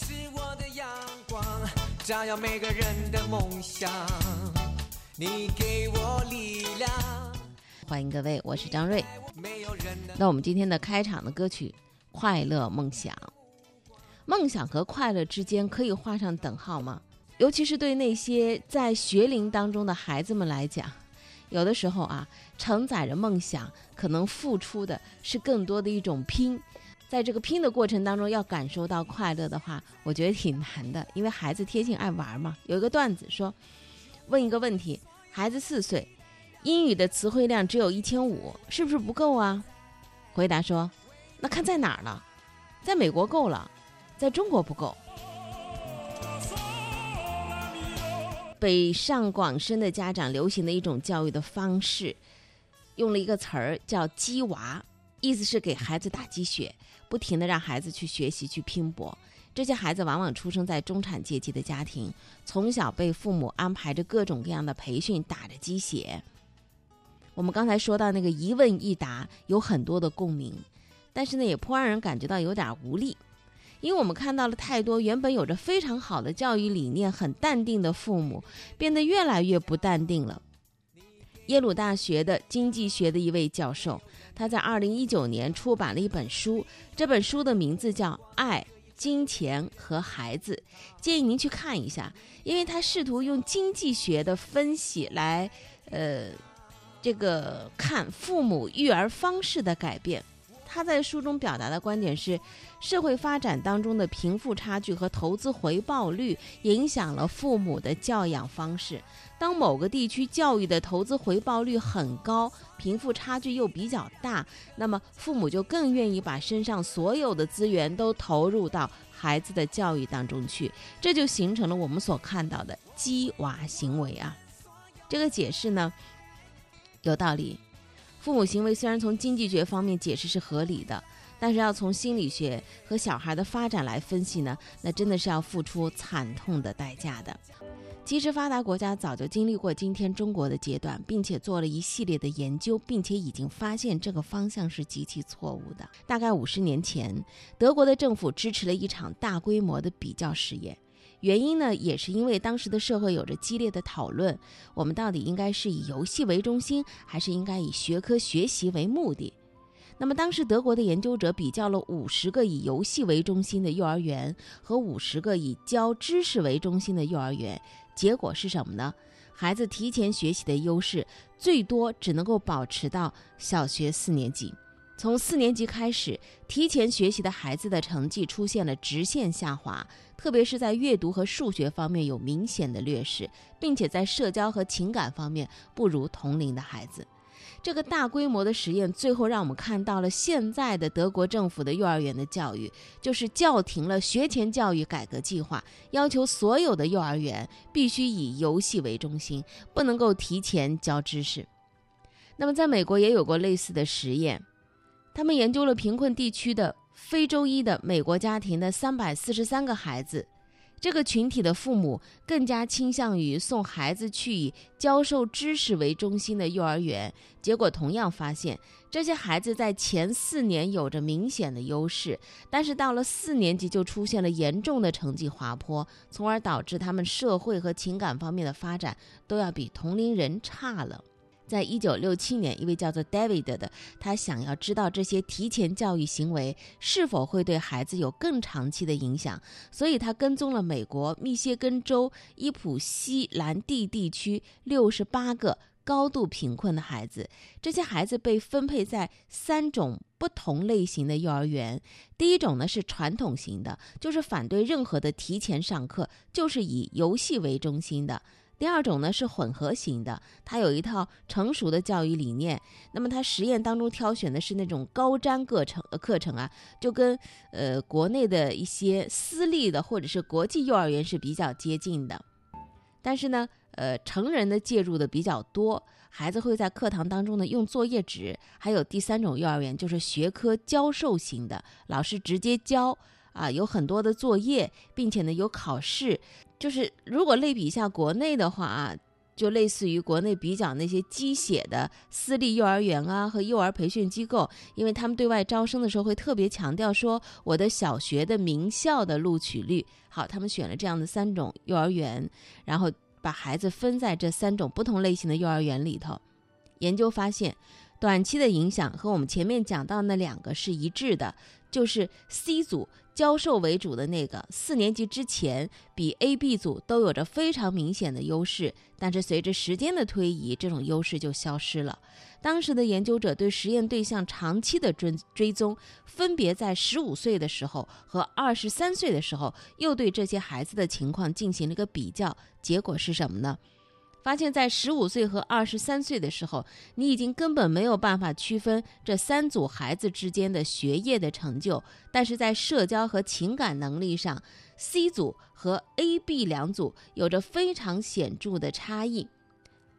是我的阳光，照耀每个人的梦想。你给我力量。欢迎各位，我是张瑞。那我们今天的开场的歌曲《快乐梦想》，梦想和快乐之间可以画上等号吗？尤其是对那些在学龄当中的孩子们来讲，有的时候啊，承载着梦想，可能付出的是更多的一种拼。在这个拼的过程当中，要感受到快乐的话，我觉得挺难的，因为孩子天性爱玩嘛。有一个段子说，问一个问题：孩子四岁，英语的词汇量只有一千五，是不是不够啊？回答说，那看在哪儿了，在美国够了，在中国不够。北上广深的家长流行的一种教育的方式，用了一个词儿叫“鸡娃”，意思是给孩子打鸡血，不停的让孩子去学习、去拼搏。这些孩子往往出生在中产阶级的家庭，从小被父母安排着各种各样的培训，打着鸡血。我们刚才说到那个一问一答，有很多的共鸣，但是呢，也颇让人感觉到有点无力。因为我们看到了太多原本有着非常好的教育理念、很淡定的父母，变得越来越不淡定了。耶鲁大学的经济学的一位教授，他在二零一九年出版了一本书，这本书的名字叫《爱、金钱和孩子》，建议您去看一下，因为他试图用经济学的分析来，呃，这个看父母育儿方式的改变。他在书中表达的观点是，社会发展当中的贫富差距和投资回报率影响了父母的教养方式。当某个地区教育的投资回报率很高，贫富差距又比较大，那么父母就更愿意把身上所有的资源都投入到孩子的教育当中去，这就形成了我们所看到的“鸡娃”行为啊。这个解释呢，有道理。父母行为虽然从经济学方面解释是合理的，但是要从心理学和小孩的发展来分析呢，那真的是要付出惨痛的代价的。其实发达国家早就经历过今天中国的阶段，并且做了一系列的研究，并且已经发现这个方向是极其错误的。大概五十年前，德国的政府支持了一场大规模的比较实验。原因呢，也是因为当时的社会有着激烈的讨论，我们到底应该是以游戏为中心，还是应该以学科学习为目的？那么当时德国的研究者比较了五十个以游戏为中心的幼儿园和五十个以教知识为中心的幼儿园，结果是什么呢？孩子提前学习的优势最多只能够保持到小学四年级。从四年级开始，提前学习的孩子的成绩出现了直线下滑，特别是在阅读和数学方面有明显的劣势，并且在社交和情感方面不如同龄的孩子。这个大规模的实验最后让我们看到了现在的德国政府的幼儿园的教育，就是叫停了学前教育改革计划，要求所有的幼儿园必须以游戏为中心，不能够提前教知识。那么，在美国也有过类似的实验。他们研究了贫困地区的非洲裔的美国家庭的三百四十三个孩子，这个群体的父母更加倾向于送孩子去以教授知识为中心的幼儿园。结果同样发现，这些孩子在前四年有着明显的优势，但是到了四年级就出现了严重的成绩滑坡，从而导致他们社会和情感方面的发展都要比同龄人差了。在一九六七年，一位叫做 David 的，他想要知道这些提前教育行为是否会对孩子有更长期的影响，所以他跟踪了美国密歇根州伊普西兰地地区六十八个高度贫困的孩子。这些孩子被分配在三种不同类型的幼儿园。第一种呢是传统型的，就是反对任何的提前上课，就是以游戏为中心的。第二种呢是混合型的，它有一套成熟的教育理念。那么它实验当中挑选的是那种高瞻课程课程啊，就跟呃国内的一些私立的或者是国际幼儿园是比较接近的。但是呢，呃成人的介入的比较多，孩子会在课堂当中呢用作业纸。还有第三种幼儿园就是学科教授型的，老师直接教啊，有很多的作业，并且呢有考试。就是如果类比一下国内的话啊，就类似于国内比较那些鸡血的私立幼儿园啊和幼儿培训机构，因为他们对外招生的时候会特别强调说我的小学的名校的录取率。好，他们选了这样的三种幼儿园，然后把孩子分在这三种不同类型的幼儿园里头。研究发现，短期的影响和我们前面讲到那两个是一致的，就是 C 组。教授为主的那个四年级之前，比 A、B 组都有着非常明显的优势，但是随着时间的推移，这种优势就消失了。当时的研究者对实验对象长期的追追踪，分别在十五岁的时候和二十三岁的时候，又对这些孩子的情况进行了一个比较，结果是什么呢？发现，在十五岁和二十三岁的时候，你已经根本没有办法区分这三组孩子之间的学业的成就，但是在社交和情感能力上，C 组和 A、B 两组有着非常显著的差异。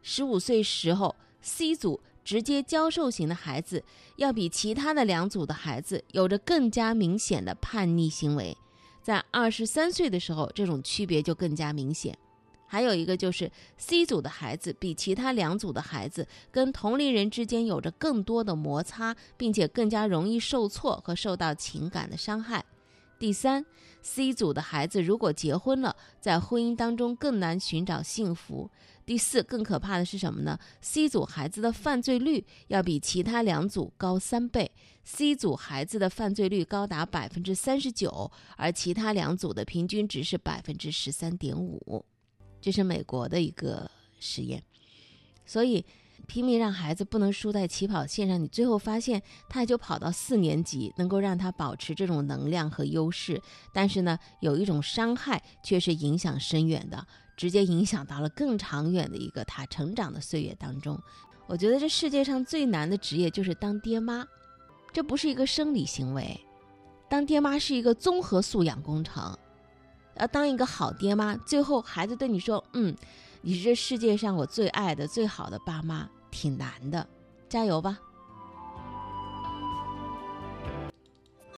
十五岁时候，C 组直接教授型的孩子要比其他的两组的孩子有着更加明显的叛逆行为，在二十三岁的时候，这种区别就更加明显。还有一个就是 C 组的孩子比其他两组的孩子跟同龄人之间有着更多的摩擦，并且更加容易受挫和受到情感的伤害。第三，C 组的孩子如果结婚了，在婚姻当中更难寻找幸福。第四，更可怕的是什么呢？C 组孩子的犯罪率要比其他两组高三倍，C 组孩子的犯罪率高达百分之三十九，而其他两组的平均值是百分之十三点五。这是美国的一个实验，所以拼命让孩子不能输在起跑线上，你最后发现他也就跑到四年级，能够让他保持这种能量和优势。但是呢，有一种伤害却是影响深远的，直接影响到了更长远的一个他成长的岁月当中。我觉得这世界上最难的职业就是当爹妈，这不是一个生理行为，当爹妈是一个综合素养工程。要当一个好爹妈，最后孩子对你说：“嗯，你是这世界上我最爱的、最好的爸妈”，挺难的，加油吧。